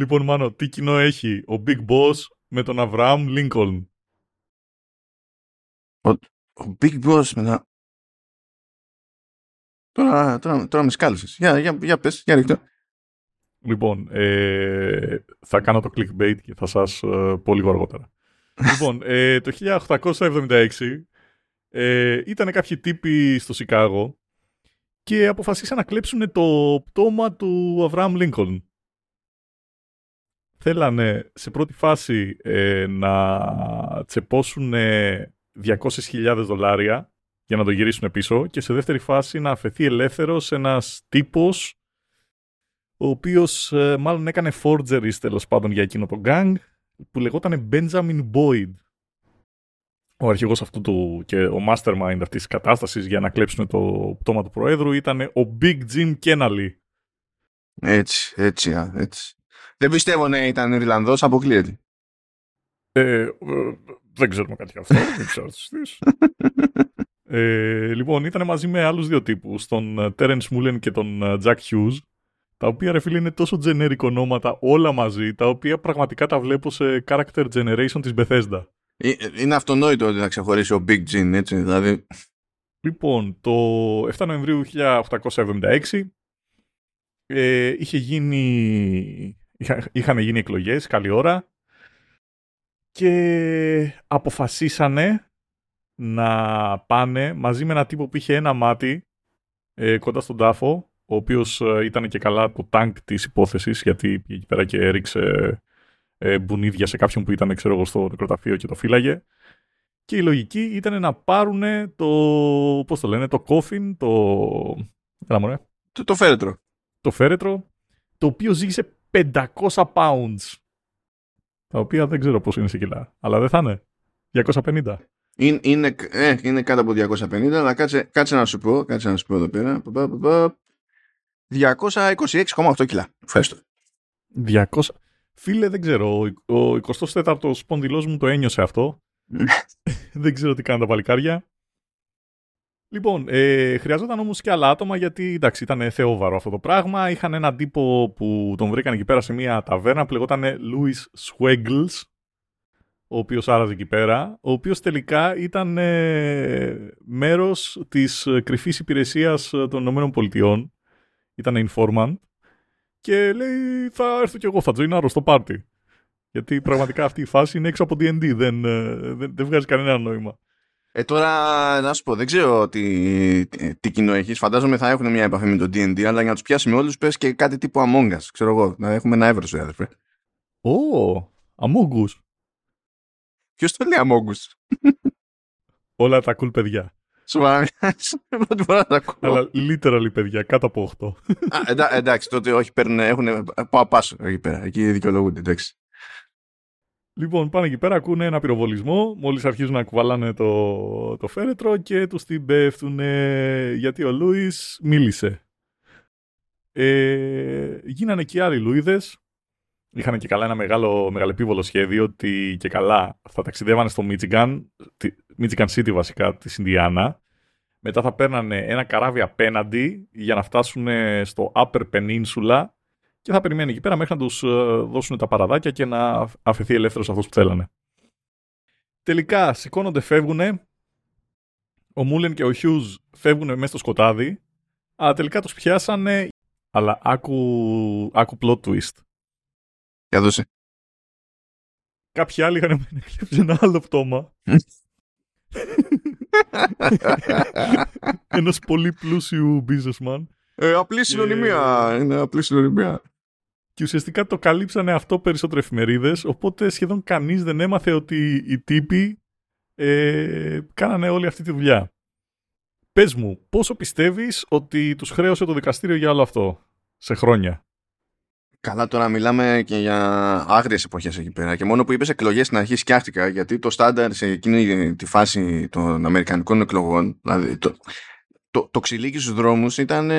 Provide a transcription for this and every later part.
Λοιπόν, Μάνο, τι κοινό έχει ο Big Boss με τον Αβραάμ Λίνκολν; Ο, ο Big Boss με τον... Τώρα, τώρα, τώρα με σκάλισες. Για, για, για πες, για ρίχτω. Λοιπόν, ε, θα κάνω το clickbait και θα σας ε, πω λίγο αργότερα. λοιπόν, ε, το 1876 ε, ήταν κάποιοι τύποι στο Σικάγο και αποφασίσαν να κλέψουν το πτώμα του Αβραάμ Λίνκολν. Θέλανε σε πρώτη φάση ε, να τσεπώσουν 200.000 δολάρια για να το γυρίσουν πίσω και σε δεύτερη φάση να αφαιθεί ελεύθερος ένας τύπος ο οποίος ε, μάλλον έκανε forgeries τέλος πάντων για εκείνο το gang που λεγόταν Benjamin Boyd. Ο αρχηγός αυτού του και ο mastermind αυτής της κατάστασης για να κλέψουν το πτώμα του Προέδρου ήταν ο Big Jim Kennelly. Έτσι, έτσι, έτσι. Δεν πιστεύω να ήταν Ιρλανδός, αποκλείεται. Ε, ε, δεν ξέρουμε κάτι για αυτό, δεν ξέρω ε, λοιπόν, ήταν μαζί με άλλους δύο τύπους, τον ε, Terence Mullen και τον Jack Hughes, τα οποία ρε φίλε είναι τόσο generic ονόματα όλα μαζί, τα οποία πραγματικά τα βλέπω σε character generation της Bethesda. Ε, είναι αυτονόητο ότι θα ξεχωρίσει ο Big Jin, έτσι, δηλαδή. Λοιπόν, το 7 Νοεμβρίου 1876 ε, είχε γίνει, είχα, είχαν γίνει εκλογές, καλή ώρα, και αποφασίσανε να πάνε μαζί με ένα τύπο που είχε ένα μάτι ε, κοντά στον τάφο ο οποίος ε, ήταν και καλά το τάγκ της υπόθεσης, γιατί πήγε εκεί πέρα και έριξε ε, μπουνίδια σε κάποιον που ήταν ξέρω εγώ, στο νεκροταφείο και το φύλαγε. Και η λογική ήταν να πάρουν το, πώς το λένε, το κόφιν, το... Έλα μωρέ. Το, το φέρετρο. Το φέρετρο, το οποίο ζήγησε 500 pounds. Τα οποία δεν ξέρω πώς είναι σε κιλά, αλλά δεν θα είναι. 250. Είναι, είναι, ε, είναι κάτω από 250, αλλά κάτσε, κάτσε να σου πω, κάτσε να σου πω εδώ πέρα. 226,8 κιλά. Ευχαριστώ. 200. Φίλε, δεν ξέρω. Ο 24ο σπονδυλός μου το ένιωσε αυτό. δεν ξέρω τι κάνουν τα παλικάρια. Λοιπόν, ε, χρειαζόταν όμως και άλλα άτομα γιατί εντάξει, ήταν θεόβαρο αυτό το πράγμα. Είχαν έναν τύπο που τον βρήκαν εκεί πέρα σε μια ταβέρνα που λεγόταν Louis Swagles, ο οποίος άραζε εκεί πέρα, ο οποίος τελικά ήταν ε, μέρος της κρυφής υπηρεσίας των ΗΠΑ ήταν informant και λέει θα έρθω κι εγώ, θα τζοινάρω στο πάρτι. Γιατί πραγματικά αυτή η φάση είναι έξω από D&D, δεν, ε, δεν, δεν βγάζει κανένα νόημα. Ε, τώρα να σου πω, δεν ξέρω τι, τι κοινό έχεις. Φαντάζομαι θα έχουν μια επαφή με το DD, αλλά για να τους πιάσουμε όλους, πες και κάτι τύπου Among Us. Ξέρω εγώ, να έχουμε ένα εύρος, αδερφέ. Ω, oh, Among Us. Ποιος το λέει Among Us; Όλα τα cool παιδιά. Σοβαρά, πρώτη φορά τα ακούω. Αλλά literally, παιδιά, κάτω από 8. Α, εντά, εντάξει, τότε όχι, παίρνουν, έχουν πάω πάσο εκεί πέρα. Εκεί δικαιολογούνται, εντάξει. Λοιπόν, πάνε εκεί πέρα, ακούνε ένα πυροβολισμό. Μόλις αρχίζουν να κουβαλάνε το, το φέρετρο και τους την πέφτουν γιατί ο Λούις μίλησε. Ε, γίνανε και άλλοι Λούιδες. Είχαν και καλά ένα μεγάλο, μεγαλεπίβολο σχέδιο ότι και καλά θα ταξιδεύανε στο Michigan, Michigan City βασικά, της Ινδιάνα. Μετά θα παίρνανε ένα καράβι απέναντι για να φτάσουν στο Upper Peninsula και θα περιμένει εκεί πέρα μέχρι να τους ε, δώσουν τα παραδάκια και να αφεθεί ελεύθερος αυτός που θέλανε. Τελικά σηκώνονται, φεύγουν. Ο Μούλεν και ο Χιούζ φεύγουν μέσα στο σκοτάδι. Αλλά τελικά τους πιάσανε. Αλλά άκου, άκου plot twist. Για δώσε. Κάποιοι άλλοι είχαν κλέψει ένα άλλο πτώμα. Ένας πολύ πλούσιου businessman. Ε, απλή συνωνυμία. Είναι απλή συνωνυμία. Και ουσιαστικά το καλύψανε αυτό περισσότερο εφημερίδες, οπότε σχεδόν κανείς δεν έμαθε ότι οι τύποι ε, κάνανε όλη αυτή τη δουλειά. Πες μου, πόσο πιστεύεις ότι τους χρέωσε το δικαστήριο για όλο αυτό σε χρόνια; Καλά, τώρα μιλάμε και για άγριες εποχές εκεί πέρα. Και μόνο που είπες εκλογές στην αρχή σκιάχτηκα, γιατί το στάνταρ σε εκείνη τη φάση των Αμερικανικών εκλογών, δηλαδή το, το, το ξυλίκι στους δρόμους ήταν,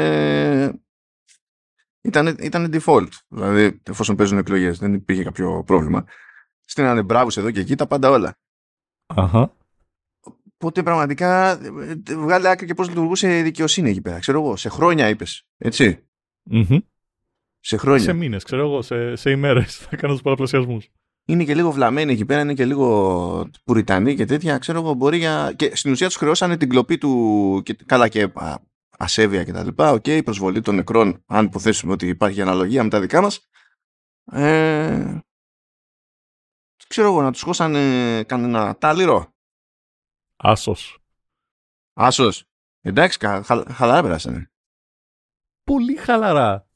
ήταν, ήταν default. Δηλαδή, εφόσον παίζουν εκλογές, δεν υπήρχε κάποιο πρόβλημα. Στείνανε μπράβους εδώ και εκεί τα πάντα όλα. Αχα. Οπότε πραγματικά ε, βγάλε άκρη και πώς λειτουργούσε η δικαιοσύνη εκεί πέρα. Ξέρω εγώ, σε χρόνια είπες. Έτσι. Mm-hmm. Σε χρόνια. Σε μήνες, ξέρω εγώ, σε, σε ημέρες θα κάνω τους πολλαπλασιασμούς. Είναι και λίγο βλαμμένοι εκεί πέρα, είναι και λίγο πουριτανοί και τέτοια. Ξέρω εγώ, μπορεί για. Και στην ουσία τους χρεώσανε την κλοπή του. Και, καλά και ασέβεια κτλ. OK, okay, προσβολή των νεκρών, αν υποθέσουμε ότι υπάρχει αναλογία με τα δικά μας. Ε, ξέρω εγώ, να τους χώσανε κανένα τάλιρο. Άσος. Άσος. Εντάξει, χαλαρά περάσανε. Πολύ χαλαρά.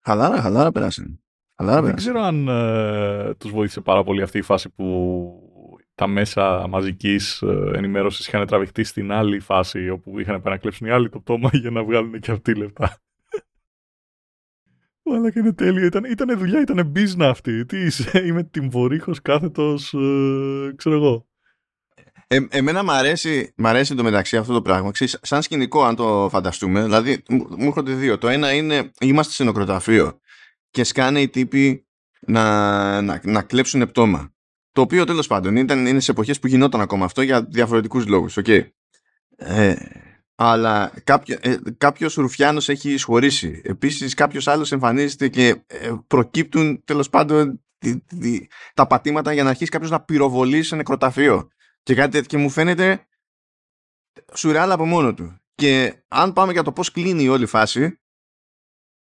Χαλάρα, χαλάρα περάσανε. Χαλάρα Δεν ξέρω αν ε, τους βοήθησε πάρα πολύ αυτή η φάση που τα μέσα μαζικής ε, ενημέρωσης είχαν τραβηχτεί στην άλλη φάση όπου είχαν επανακλέψουν οι άλλοι το πτώμα για να βγάλουν και αυτοί λεφτά. Αλλά και είναι τέλειο. Ήταν, ήτανε δουλειά, ήταν business αυτή. Τι είσαι, είμαι τυμβορύχος κάθετος, ε, ξέρω εγώ. Ε, εμένα μου αρέσει, μ αρέσει το μεταξύ αυτό το πράγμα. Ξέρεις, σαν σκηνικό, αν το φανταστούμε, δηλαδή μου έρχονται δύο. Το ένα είναι, είμαστε σε νοκροταφείο και σκάνε οι τύποι να, να, να κλέψουν πτώμα. Το οποίο τέλος πάντων ήταν, είναι σε εποχές που γινόταν ακόμα αυτό για διαφορετικούς λόγους. Okay. Ε, αλλά κάποιο, ε, κάποιος ρουφιάνος έχει εισχωρήσει. Επίσης κάποιος άλλος εμφανίζεται και ε, προκύπτουν τέλος πάντων τα πατήματα για να αρχίσει κάποιος να πυροβολεί σε νεκροταφείο. Και κάτι τέτοιο και μου φαίνεται σουρεάλ από μόνο του. Και αν πάμε για το πώς κλείνει η όλη φάση,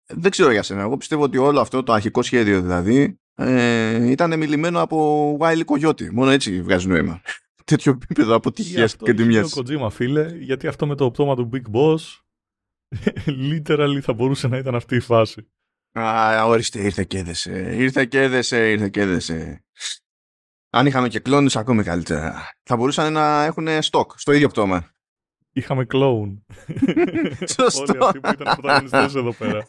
δεν ξέρω για σένα. Εγώ πιστεύω ότι όλο αυτό το αρχικό σχέδιο δηλαδή ε, ήταν μιλημένο από Wiley Coyote. Μόνο έτσι βγάζει νόημα. Τέτοιο επίπεδο αποτυχίας και τιμιά. Είναι ο Kojima, φίλε, γιατί αυτό με το πτώμα του Big Boss literally θα μπορούσε να ήταν αυτή η φάση. Α, ορίστε, ήρθε και έδεσε. Ήρθε και έδεσε, ήρθε και έδεσε. Αν είχαμε και κλόνους ακόμη καλύτερα. Θα μπορούσαν να έχουν στόκ στο ίδιο πτώμα. Είχαμε κλόουν. Σωστό. Όλοι αυτοί που ήταν πρωταγωνιστές εδώ πέρα.